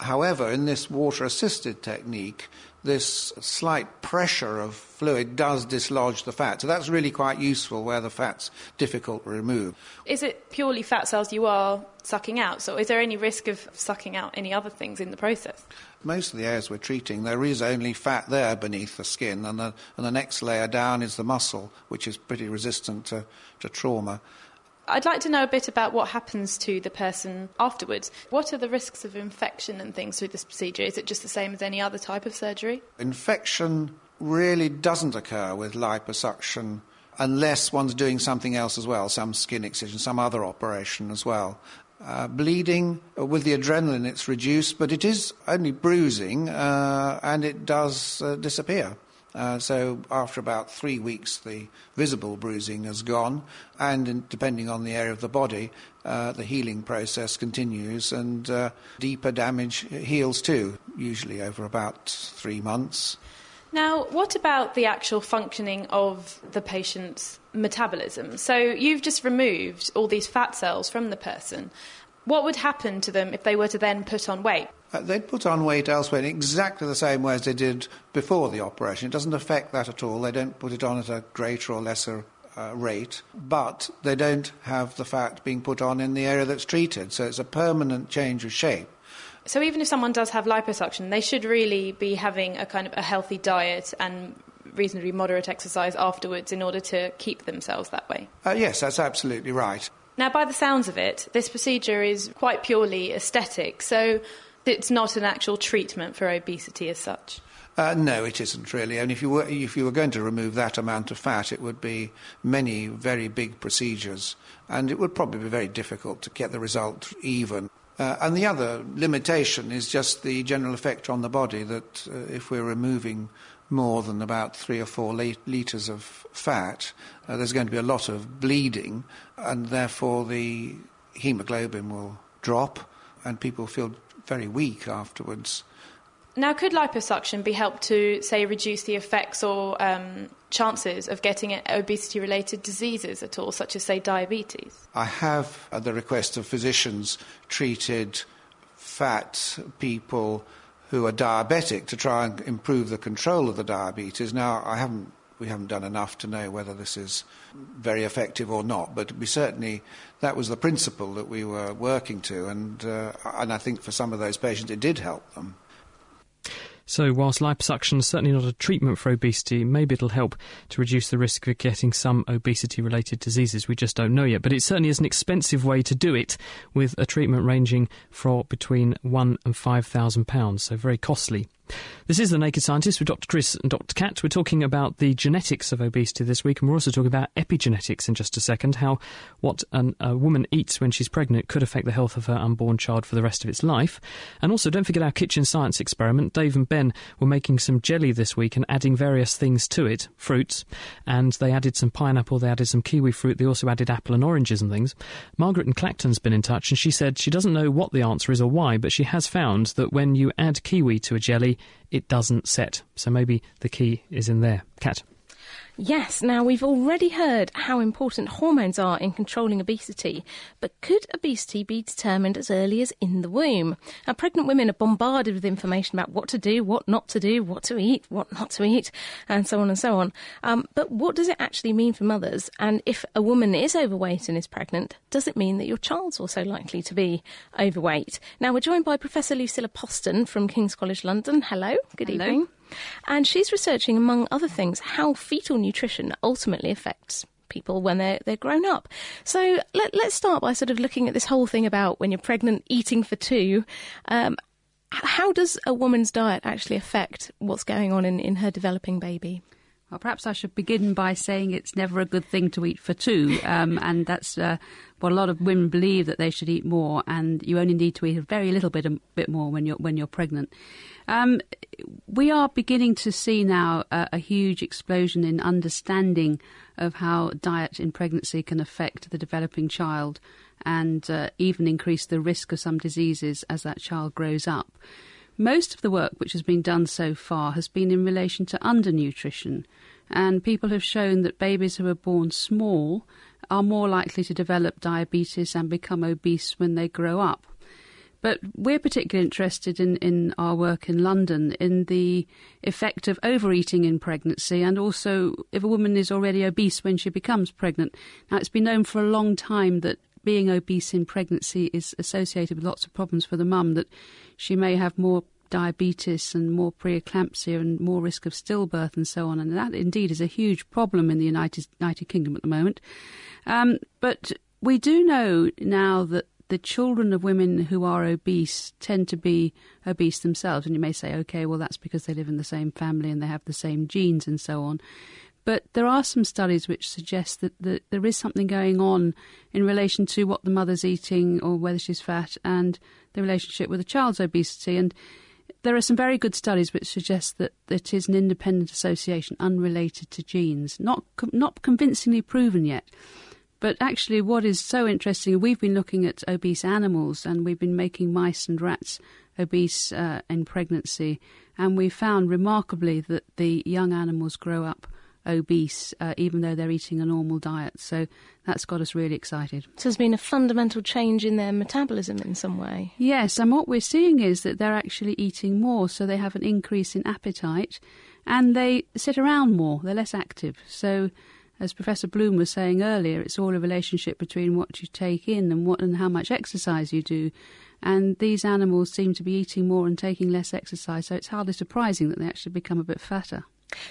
However, in this water assisted technique, this slight pressure of fluid does dislodge the fat. So that's really quite useful where the fat's difficult to remove. Is it purely fat cells you are sucking out? So is there any risk of sucking out any other things in the process? Most of the areas we're treating, there is only fat there beneath the skin, and the, and the next layer down is the muscle, which is pretty resistant to, to trauma. I'd like to know a bit about what happens to the person afterwards. What are the risks of infection and things through this procedure? Is it just the same as any other type of surgery? Infection really doesn't occur with liposuction unless one's doing something else as well, some skin excision, some other operation as well. Uh, bleeding uh, with the adrenaline, it's reduced, but it is only bruising uh, and it does uh, disappear. Uh, so after about three weeks, the visible bruising has gone, and in, depending on the area of the body, uh, the healing process continues, and deeper damage heals too, usually over about three months. Now, what about the actual functioning of the patient's metabolism? So you've just removed all these fat cells from the person. What would happen to them if they were to then put on weight? Uh, they'd put on weight elsewhere in exactly the same way as they did before the operation. It doesn't affect that at all. They don't put it on at a greater or lesser uh, rate, but they don't have the fat being put on in the area that's treated. So it's a permanent change of shape. So even if someone does have liposuction, they should really be having a kind of a healthy diet and reasonably moderate exercise afterwards in order to keep themselves that way. Uh, yes, that's absolutely right. Now, by the sounds of it, this procedure is quite purely aesthetic. So it's not an actual treatment for obesity as such. Uh, no, it isn't really. And if you were if you were going to remove that amount of fat, it would be many very big procedures, and it would probably be very difficult to get the result even. Uh, and the other limitation is just the general effect on the body that uh, if we're removing more than about three or four litres of fat, uh, there's going to be a lot of bleeding, and therefore the hemoglobin will drop, and people feel very weak afterwards. Now, could liposuction be helped to, say, reduce the effects or um, chances of getting obesity related diseases at all, such as, say, diabetes? I have, at the request of physicians, treated fat people who are diabetic to try and improve the control of the diabetes. Now, I haven't we haven't done enough to know whether this is very effective or not, but we certainly that was the principle that we were working to, and uh, and I think for some of those patients it did help them. So, whilst liposuction is certainly not a treatment for obesity, maybe it'll help to reduce the risk of getting some obesity related diseases. We just don't know yet. But it certainly is an expensive way to do it, with a treatment ranging for between one and five thousand pounds, so very costly. This is The Naked Scientist with Dr. Chris and Dr. Kat. We're talking about the genetics of obesity this week, and we're also talking about epigenetics in just a second, how what an, a woman eats when she's pregnant could affect the health of her unborn child for the rest of its life. And also, don't forget our kitchen science experiment. Dave and Ben were making some jelly this week and adding various things to it, fruits, and they added some pineapple, they added some kiwi fruit, they also added apple and oranges and things. Margaret and Clacton's been in touch, and she said she doesn't know what the answer is or why, but she has found that when you add kiwi to a jelly, it doesn't set. So maybe the key is in there. Kat. Yes, now we've already heard how important hormones are in controlling obesity, but could obesity be determined as early as in the womb? Now, pregnant women are bombarded with information about what to do, what not to do, what to eat, what not to eat, and so on and so on. Um, but what does it actually mean for mothers? And if a woman is overweight and is pregnant, does it mean that your child's also likely to be overweight? Now, we're joined by Professor Lucilla Poston from King's College London. Hello, good Hello. evening. And she's researching, among other things, how fetal nutrition ultimately affects people when they're they're grown up. So let, us start by sort of looking at this whole thing about when you're pregnant, eating for two. Um, how does a woman's diet actually affect what's going on in, in her developing baby? Well, perhaps I should begin by saying it's never a good thing to eat for two, um, and that's uh, what a lot of women believe that they should eat more, and you only need to eat a very little bit, a bit more when you're when you're pregnant. Um, we are beginning to see now a, a, huge explosion in understanding of how diet in pregnancy can affect the developing child, and uh, even increase the risk of some diseases as that child grows up. Most of the work which has been done so far has been in relation to undernutrition, and people have shown that babies who are born small are more likely to develop diabetes and become obese when they grow up. But we're particularly interested in, in our work in London in the effect of overeating in pregnancy and also if a woman is already obese when she becomes pregnant. Now, it's been known for a long time that being obese in pregnancy is associated with lots of problems for the mum, that she may have more diabetes and more preeclampsia and more risk of stillbirth and so on. And that indeed is a huge problem in the United, United Kingdom at the moment. Um, but we do know now that the children of women who are obese tend to be obese themselves. And you may say, okay, well, that's because they live in the same family and they have the same genes and so on. But there are some studies which suggest that, that there is something going on in relation to what the mother's eating or whether she's fat and the relationship with the child's obesity. And there are some very good studies which suggest that it is an independent association unrelated to genes, not not convincingly proven yet. But actually, what is so interesting, we've been looking at obese animals and we've been making mice and rats obese uh, in pregnancy, and we found remarkably that the young animals grow up obese, uh, even though they're eating a normal diet. So that's got us really excited. So there's been a fundamental change in their metabolism in some way. Yes, and what we're seeing is that they're actually eating more, so they have an increase in appetite, and they sit around more. They're less active. So. As Professor Bloom was saying earlier, it's all a relationship between what you take in and what and how much exercise you do. And these animals seem to be eating more and taking less exercise, so it's hardly surprising that they actually become a bit fatter.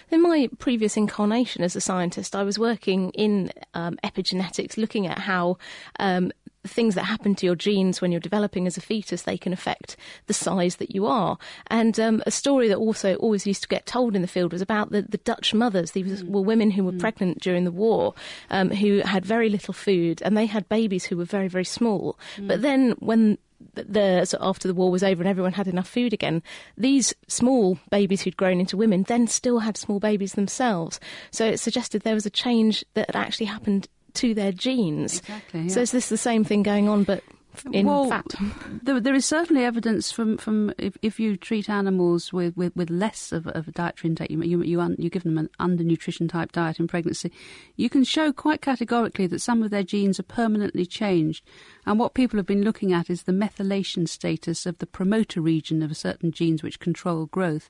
In my previous incarnation as a scientist, I was working in um, epigenetics, looking at how um, things that happen to your genes when you're developing as a fetus, they can affect the size that you are. And um, a story that also always used to get told in the field was about the, the Dutch mothers. These mm. were women who were mm. pregnant during the war, um, who had very little food, and they had babies who were very, very small. Mm. But then when the so after the war was over and everyone had enough food again, these small babies who'd grown into women then still had small babies themselves. So it suggested there was a change that had actually happened to their genes. Exactly. Yeah. So is this the same thing going on, but in well, fact. There, there is certainly evidence from, from if, if you treat animals with, with, with less of, of a dietary intake, you, you, you, un, you give them an undernutrition type diet in pregnancy, you can show quite categorically that some of their genes are permanently changed. And what people have been looking at is the methylation status of the promoter region of certain genes which control growth.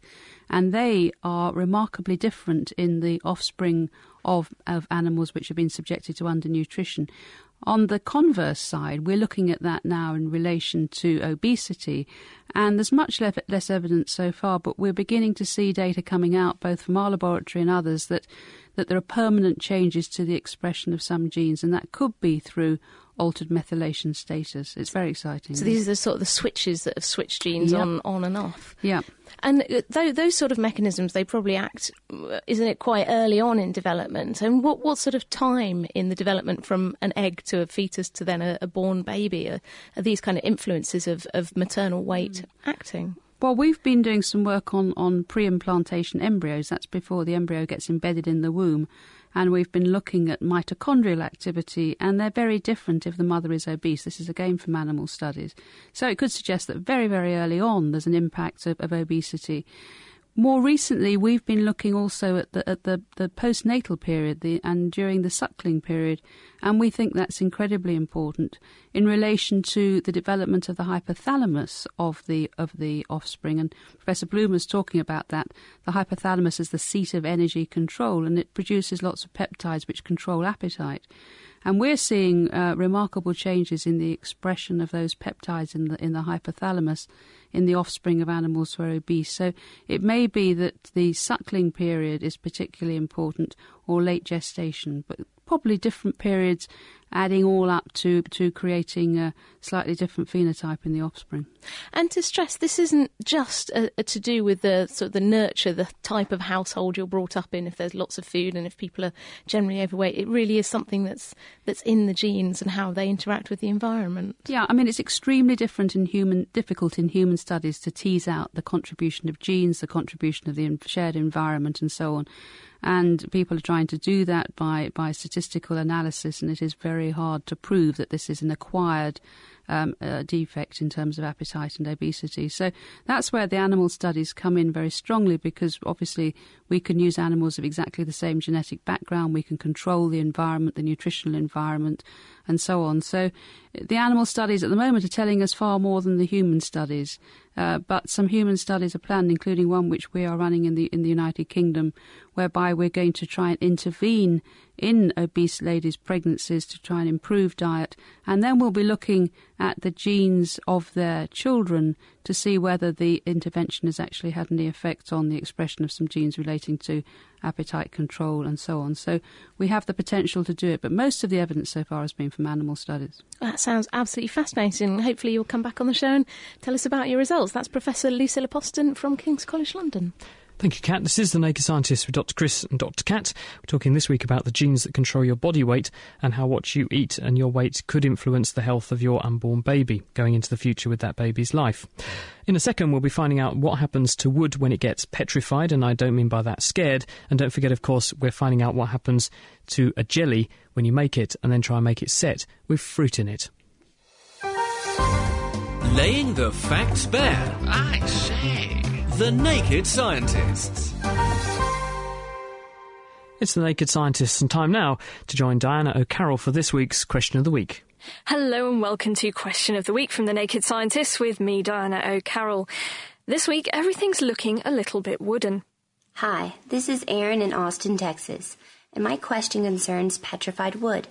And they are remarkably different in the offspring of, of animals which have been subjected to undernutrition. On the converse side, we're looking at that now in relation to obesity, and there's much less evidence so far, but we're beginning to see data coming out, both from our laboratory and others, that, that there are permanent changes to the expression of some genes, and that could be through altered methylation status. It's very exciting. So these are the sort of the switches that have switched genes yep. on, on and off. Yeah. And uh, th- those sort of mechanisms, they probably act, uh, isn't it, quite early on in development? And what, what sort of time in the development from an egg to a fetus to then a, a born baby are, are, these kind of influences of, of maternal weight mm. acting? Well, we've been doing some work on, on pre implantation embryos. That's before the embryo gets embedded in the womb and we've been looking at mitochondrial activity, and they're very different if the mother is obese. This is again from animal studies. So it could suggest that very, very early on there's an impact of, of obesity. More recently, we've been looking also at the at the, the postnatal period the, and during the suckling period, and we think that's incredibly important in relation to the development of the hypothalamus of the of the offspring. And Professor Bloom was talking about that. The hypothalamus is the seat of energy control, and it produces lots of peptides which control appetite. And we're seeing uh, remarkable changes in the expression of those peptides in the in the hypothalamus in the offspring of animals who are obese. So it may be that the suckling period is particularly important or late gestation, but probably different periods adding all up to, to creating a slightly different phenotype in the offspring. And to stress, this isn't just a, a to do with the sort of the nurture, the type of household you're brought up in. If there's lots of food and if people are generally overweight, it really is something that's that's in the genes and how they interact with the environment. Yeah, I mean it's extremely different in human, difficult in human studies to tease out the contribution of genes, the contribution of the shared environment, and so on and people are trying to do that by, by statistical analysis, and it is very hard to prove that this is an acquired um, uh, defect in terms of appetite and obesity. So that's where the animal studies come in very strongly because obviously we can use animals of exactly the same genetic background, we can control the environment, the nutritional environment, and so on. So the animal studies at the moment are telling us far more than the human studies. Uh, but some human studies are planned, including one which we are running in the in the United Kingdom, whereby we're going to try and intervene in obese ladies' pregnancies to try and improve diet, and then we'll be looking at the genes of their children to see whether the intervention has actually had any effect on the expression of some genes relating to appetite control and so on. So we have the potential to do it, but most of the evidence so far has been from animal studies. That sounds absolutely fascinating. Hopefully, you'll come back on the show and tell us about your results. That's Professor Lucilla Poston from King's College London. Thank you, Kat. This is The Naked Scientist with Dr. Chris and Dr. Kat. We're talking this week about the genes that control your body weight and how what you eat and your weight could influence the health of your unborn baby going into the future with that baby's life. In a second, we'll be finding out what happens to wood when it gets petrified, and I don't mean by that scared. And don't forget, of course, we're finding out what happens to a jelly when you make it and then try and make it set with fruit in it. Laying the facts bare. I say. The Naked Scientists. It's the Naked Scientists, and time now to join Diana O'Carroll for this week's Question of the Week. Hello, and welcome to Question of the Week from the Naked Scientists with me, Diana O'Carroll. This week, everything's looking a little bit wooden. Hi, this is Erin in Austin, Texas, and my question concerns petrified wood.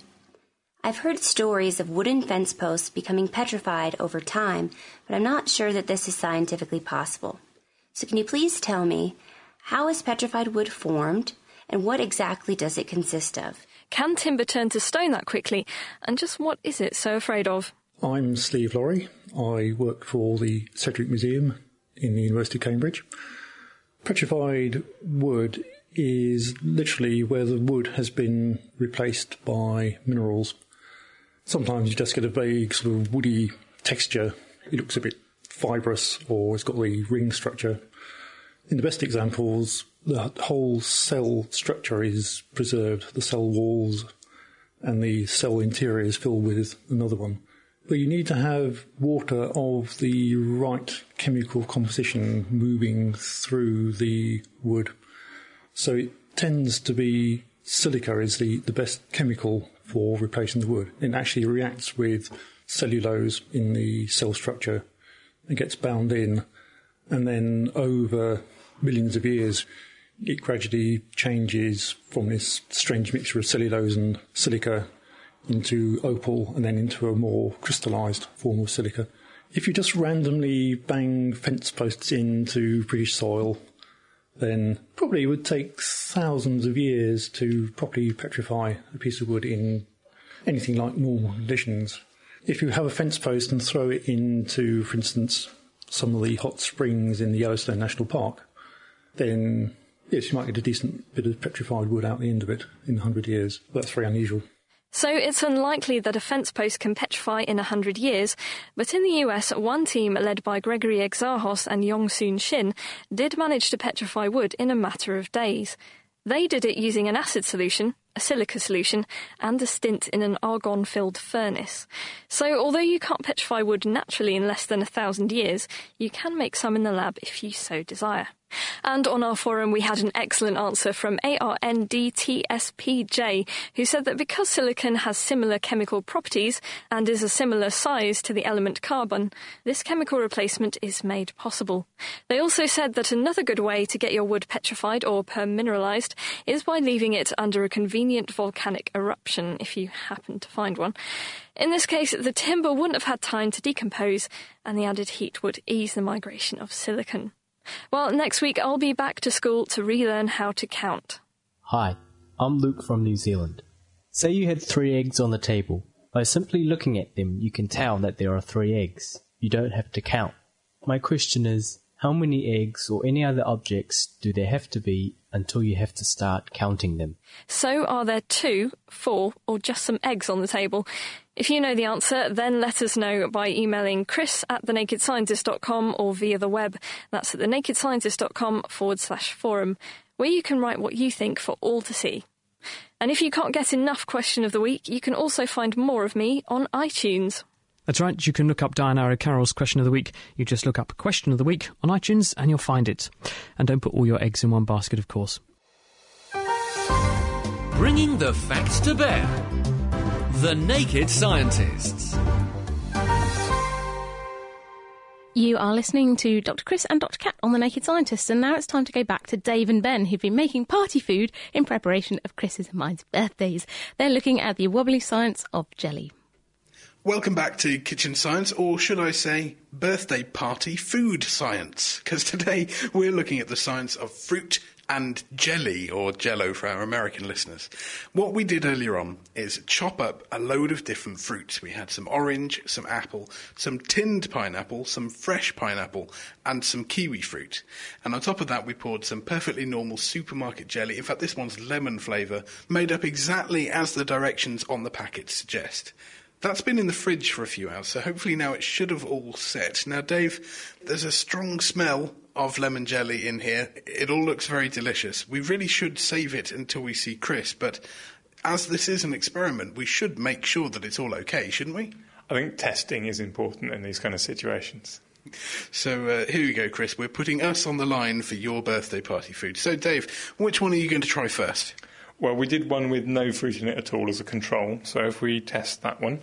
I've heard stories of wooden fence posts becoming petrified over time, but I'm not sure that this is scientifically possible. So, can you please tell me how is petrified wood formed and what exactly does it consist of? Can timber turn to stone that quickly? And just what is it so afraid of? I'm Steve Laurie. I work for the Sedgwick Museum in the University of Cambridge. Petrified wood is literally where the wood has been replaced by minerals. Sometimes you just get a vague sort of woody texture. It looks a bit fibrous or it's got the ring structure. In the best examples, the whole cell structure is preserved, the cell walls and the cell interior is filled with another one. But you need to have water of the right chemical composition moving through the wood. So it tends to be silica is the, the best chemical for replacing the wood. It actually reacts with cellulose in the cell structure it gets bound in, and then over millions of years, it gradually changes from this strange mixture of cellulose and silica into opal and then into a more crystallized form of silica. If you just randomly bang fence posts into British soil, then probably it would take thousands of years to properly petrify a piece of wood in anything like normal conditions. If you have a fence post and throw it into, for instance, some of the hot springs in the Yellowstone National Park, then yes, you might get a decent bit of petrified wood out the end of it in 100 years. That's very unusual. So it's unlikely that a fence post can petrify in a hundred years, but in the US, one team led by Gregory Exarhos and Yong-Soon Shin did manage to petrify wood in a matter of days. They did it using an acid solution, a silica solution, and a stint in an argon filled furnace. So, although you can't petrify wood naturally in less than a thousand years, you can make some in the lab if you so desire. And on our forum, we had an excellent answer from ARNDTSPJ, who said that because silicon has similar chemical properties and is a similar size to the element carbon, this chemical replacement is made possible. They also said that another good way to get your wood petrified or permineralized is by leaving it under a convenient volcanic eruption, if you happen to find one. In this case, the timber wouldn't have had time to decompose, and the added heat would ease the migration of silicon. Well, next week I'll be back to school to relearn how to count. Hi, I'm Luke from New Zealand. Say you had three eggs on the table. By simply looking at them, you can tell that there are three eggs. You don't have to count. My question is, how many eggs or any other objects do there have to be until you have to start counting them? So, are there two, four, or just some eggs on the table? If you know the answer, then let us know by emailing chris at thenakedscientist.com or via the web. That's at thenakedscientist.com forward slash forum, where you can write what you think for all to see. And if you can't get enough question of the week, you can also find more of me on iTunes. That's right, you can look up Diana O'Carroll's Question of the Week. You just look up Question of the Week on iTunes and you'll find it. And don't put all your eggs in one basket, of course. Bringing the facts to bear. The Naked Scientists. You are listening to Dr. Chris and Dr. Kat on The Naked Scientists, and now it's time to go back to Dave and Ben, who've been making party food in preparation of Chris's and mine's birthdays. They're looking at the wobbly science of jelly. Welcome back to Kitchen Science, or should I say, birthday party food science? Because today we're looking at the science of fruit and jelly, or jello for our American listeners. What we did earlier on is chop up a load of different fruits. We had some orange, some apple, some tinned pineapple, some fresh pineapple, and some kiwi fruit. And on top of that, we poured some perfectly normal supermarket jelly. In fact, this one's lemon flavour, made up exactly as the directions on the packet suggest. That's been in the fridge for a few hours, so hopefully now it should have all set. Now, Dave, there's a strong smell of lemon jelly in here. It all looks very delicious. We really should save it until we see Chris, but as this is an experiment, we should make sure that it's all okay, shouldn't we? I think testing is important in these kind of situations. So uh, here we go, Chris. We're putting us on the line for your birthday party food. So, Dave, which one are you going to try first? Well, we did one with no fruit in it at all as a control, so if we test that one.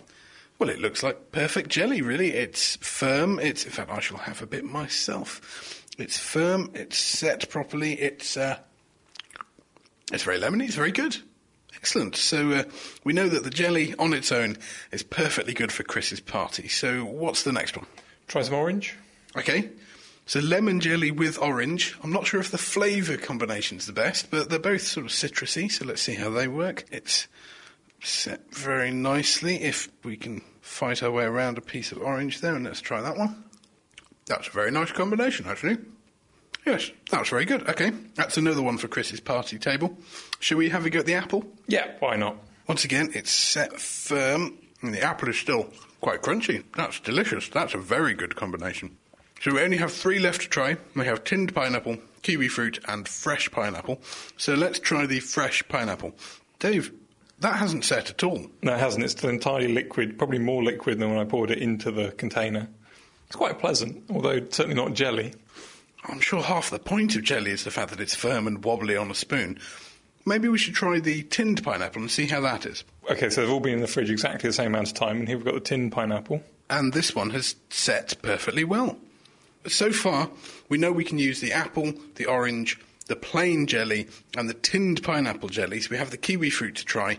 Well, it looks like perfect jelly, really. It's firm. It's, in fact, I shall have a bit myself. It's firm. It's set properly. It's, uh, it's very lemony. It's very good. Excellent. So uh, we know that the jelly on its own is perfectly good for Chris's party. So what's the next one? Try some orange. Okay. So lemon jelly with orange. I'm not sure if the flavour combination's the best, but they're both sort of citrusy, so let's see how they work. It's set very nicely if we can fight our way around a piece of orange there, and let's try that one. That's a very nice combination, actually. Yes, that's very good. Okay, that's another one for Chris's party table. Shall we have a go at the apple? Yeah, why not? Once again, it's set firm, and the apple is still quite crunchy. That's delicious. That's a very good combination. So we only have three left to try. We have tinned pineapple, kiwi fruit, and fresh pineapple. So let's try the fresh pineapple. Dave, that hasn't set at all. No, it hasn't. It's still entirely liquid, probably more liquid than when I poured it into the container. It's quite pleasant, although certainly not jelly. I'm sure half the point of jelly is the fact that it's firm and wobbly on a spoon. Maybe we should try the tinned pineapple and see how that is. Okay, so they've all been in the fridge exactly the same amount of time, and here we've got the tinned pineapple. And this one has set perfectly well. So far, we know we can use the apple, the orange, the plain jelly, and the tinned pineapple jelly. So we have the kiwi fruit to try.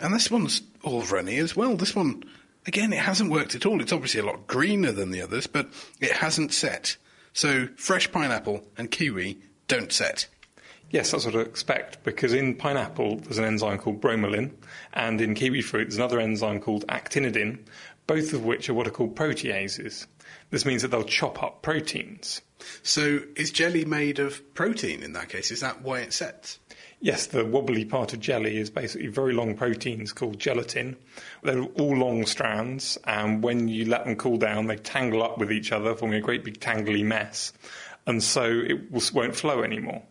And this one's all runny as well. This one, again, it hasn't worked at all. It's obviously a lot greener than the others, but it hasn't set. So fresh pineapple and kiwi don't set. Yes, that's what I expect, because in pineapple there's an enzyme called bromelain, and in kiwi fruit there's another enzyme called actinidin, both of which are what are called proteases. This means that they'll chop up proteins. So is jelly made of protein in that case? Is that why it sets? Yes, the wobbly part of jelly is basically very long proteins called gelatin. They're all long strands, and when you let them cool down, they tangle up with each other, forming a great big tangly mess, and so it won't flow anymore.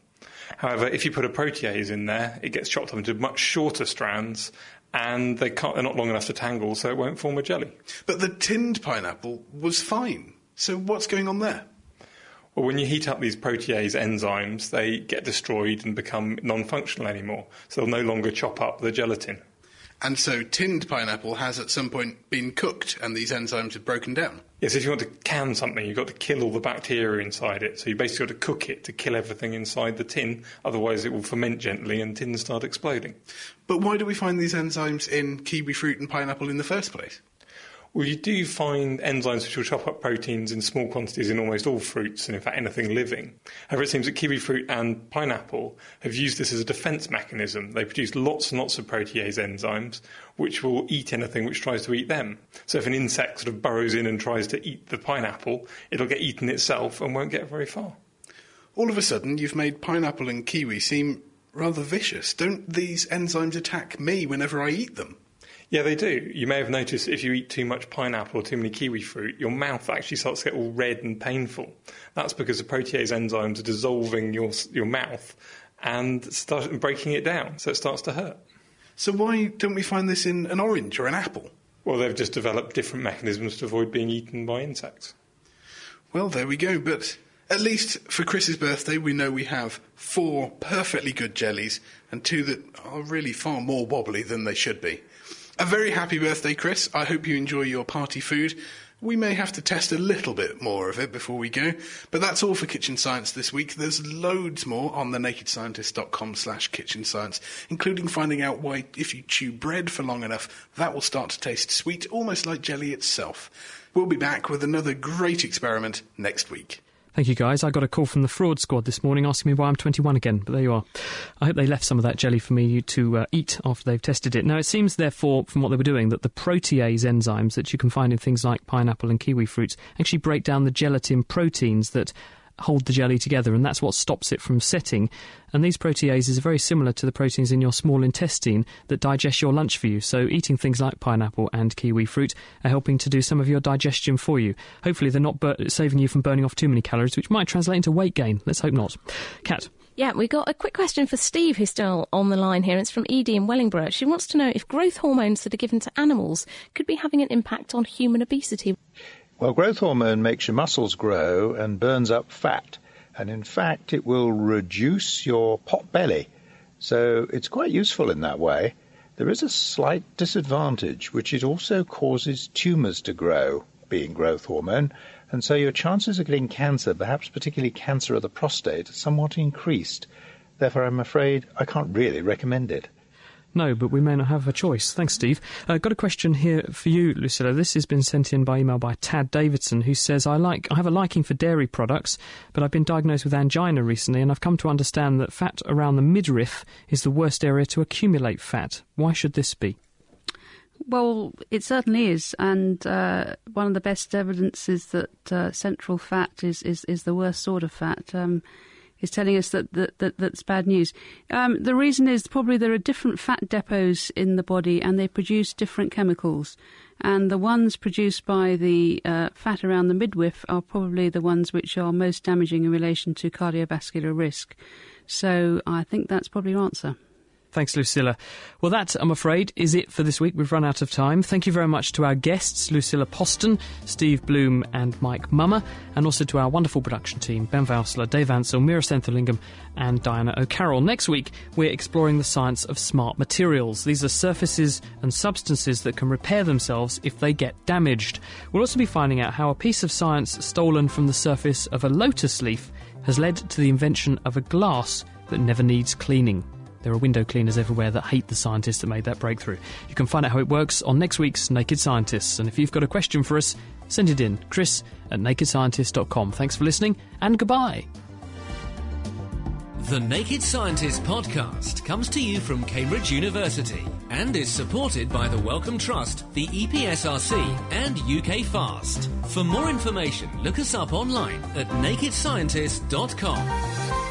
However, if you put a protease in there, it gets chopped up into much shorter strands, and they can't, they're not long enough to tangle, so it won't form a jelly. But the tinned pineapple was fine. So what's going on there? Well, when you heat up these protease enzymes, they get destroyed and become non functional anymore. So they'll no longer chop up the gelatin. And so tinned pineapple has at some point been cooked and these enzymes have broken down? Yes, if you want to can something, you've got to kill all the bacteria inside it. So you basically got to cook it to kill everything inside the tin. Otherwise, it will ferment gently and tins start exploding. But why do we find these enzymes in kiwi fruit and pineapple in the first place? Well, you do find enzymes which will chop up proteins in small quantities in almost all fruits, and in fact anything living. However, it seems that kiwi fruit and pineapple have used this as a defense mechanism. They produce lots and lots of protease enzymes which will eat anything which tries to eat them. So if an insect sort of burrows in and tries to eat the pineapple, it'll get eaten itself and won't get very far. All of a sudden, you've made pineapple and kiwi seem rather vicious. Don't these enzymes attack me whenever I eat them? Yeah, they do. You may have noticed if you eat too much pineapple or too many kiwi fruit, your mouth actually starts to get all red and painful. That's because the protease enzymes are dissolving your your mouth and start breaking it down, so it starts to hurt. So why don't we find this in an orange or an apple? Well, they've just developed different mechanisms to avoid being eaten by insects. Well, there we go. But at least for Chris's birthday, we know we have four perfectly good jellies and two that are really far more wobbly than they should be. A very happy birthday, Chris. I hope you enjoy your party food. We may have to test a little bit more of it before we go, but that's all for Kitchen Science this week. There's loads more on thenakedscientist.com slash kitchen science, including finding out why if you chew bread for long enough, that will start to taste sweet, almost like jelly itself. We'll be back with another great experiment next week. Thank you, guys. I got a call from the fraud squad this morning asking me why I'm 21 again, but there you are. I hope they left some of that jelly for me to uh, eat after they've tested it. Now, it seems, therefore, from what they were doing, that the protease enzymes that you can find in things like pineapple and kiwi fruits actually break down the gelatin proteins that hold the jelly together, and that's what stops it from setting. And these proteases are very similar to the proteins in your small intestine that digest your lunch for you. So, eating things like pineapple and kiwi fruit are helping to do some of your digestion for you. Hopefully, they're not bur- saving you from burning off too many calories, which might translate into weight gain. Let's hope not. Kat. Yeah, we got a quick question for Steve, who's still on the line here. It's from Edie in Wellingborough. She wants to know if growth hormones that are given to animals could be having an impact on human obesity. Well, growth hormone makes your muscles grow and burns up fat. And in fact, it will reduce your pot belly. So it's quite useful in that way. There is a slight disadvantage, which it also causes tumours to grow, being growth hormone. And so your chances of getting cancer, perhaps particularly cancer of the prostate, are somewhat increased. Therefore, I'm afraid I can't really recommend it. No, but we may not have a choice. Thanks, Steve. Uh, got a question here for you, Lucilla. This has been sent in by email by Tad Davidson, who says, "I like, I have a liking for dairy products, but I've been diagnosed with angina recently, and I've come to understand that fat around the midriff is the worst area to accumulate fat. Why should this be?" Well, it certainly is, and uh, one of the best evidence is that uh, central fat is, is, is the worst sort of fat. Um, is telling us that, that, that that's bad news. Um, the reason is probably there are different fat depots in the body and they produce different chemicals. And the ones produced by the uh, fat around the midriff are probably the ones which are most damaging in relation to cardiovascular risk. So I think that's probably your answer. Thanks, Lucilla. Well, that, I'm afraid, is it for this week. We've run out of time. Thank you very much to our guests, Lucilla Poston, Steve Bloom, and Mike Mumma, and also to our wonderful production team, Ben Valsler, Dave Ansell, Meera Senthilingam, and Diana O'Carroll. Next week, we're exploring the science of smart materials. These are surfaces and substances that can repair themselves if they get damaged. We'll also be finding out how a piece of science stolen from the surface of a lotus leaf has led to the invention of a glass that never needs cleaning. There are window cleaners everywhere that hate the scientists that made that breakthrough. You can find out how it works on next week's Naked Scientists. And if you've got a question for us, send it in. Chris at nakedscientist.com. Thanks for listening and goodbye. The Naked Scientist podcast comes to you from Cambridge University and is supported by the Wellcome Trust, the EPSRC, and UK Fast. For more information, look us up online at nakedscientist.com.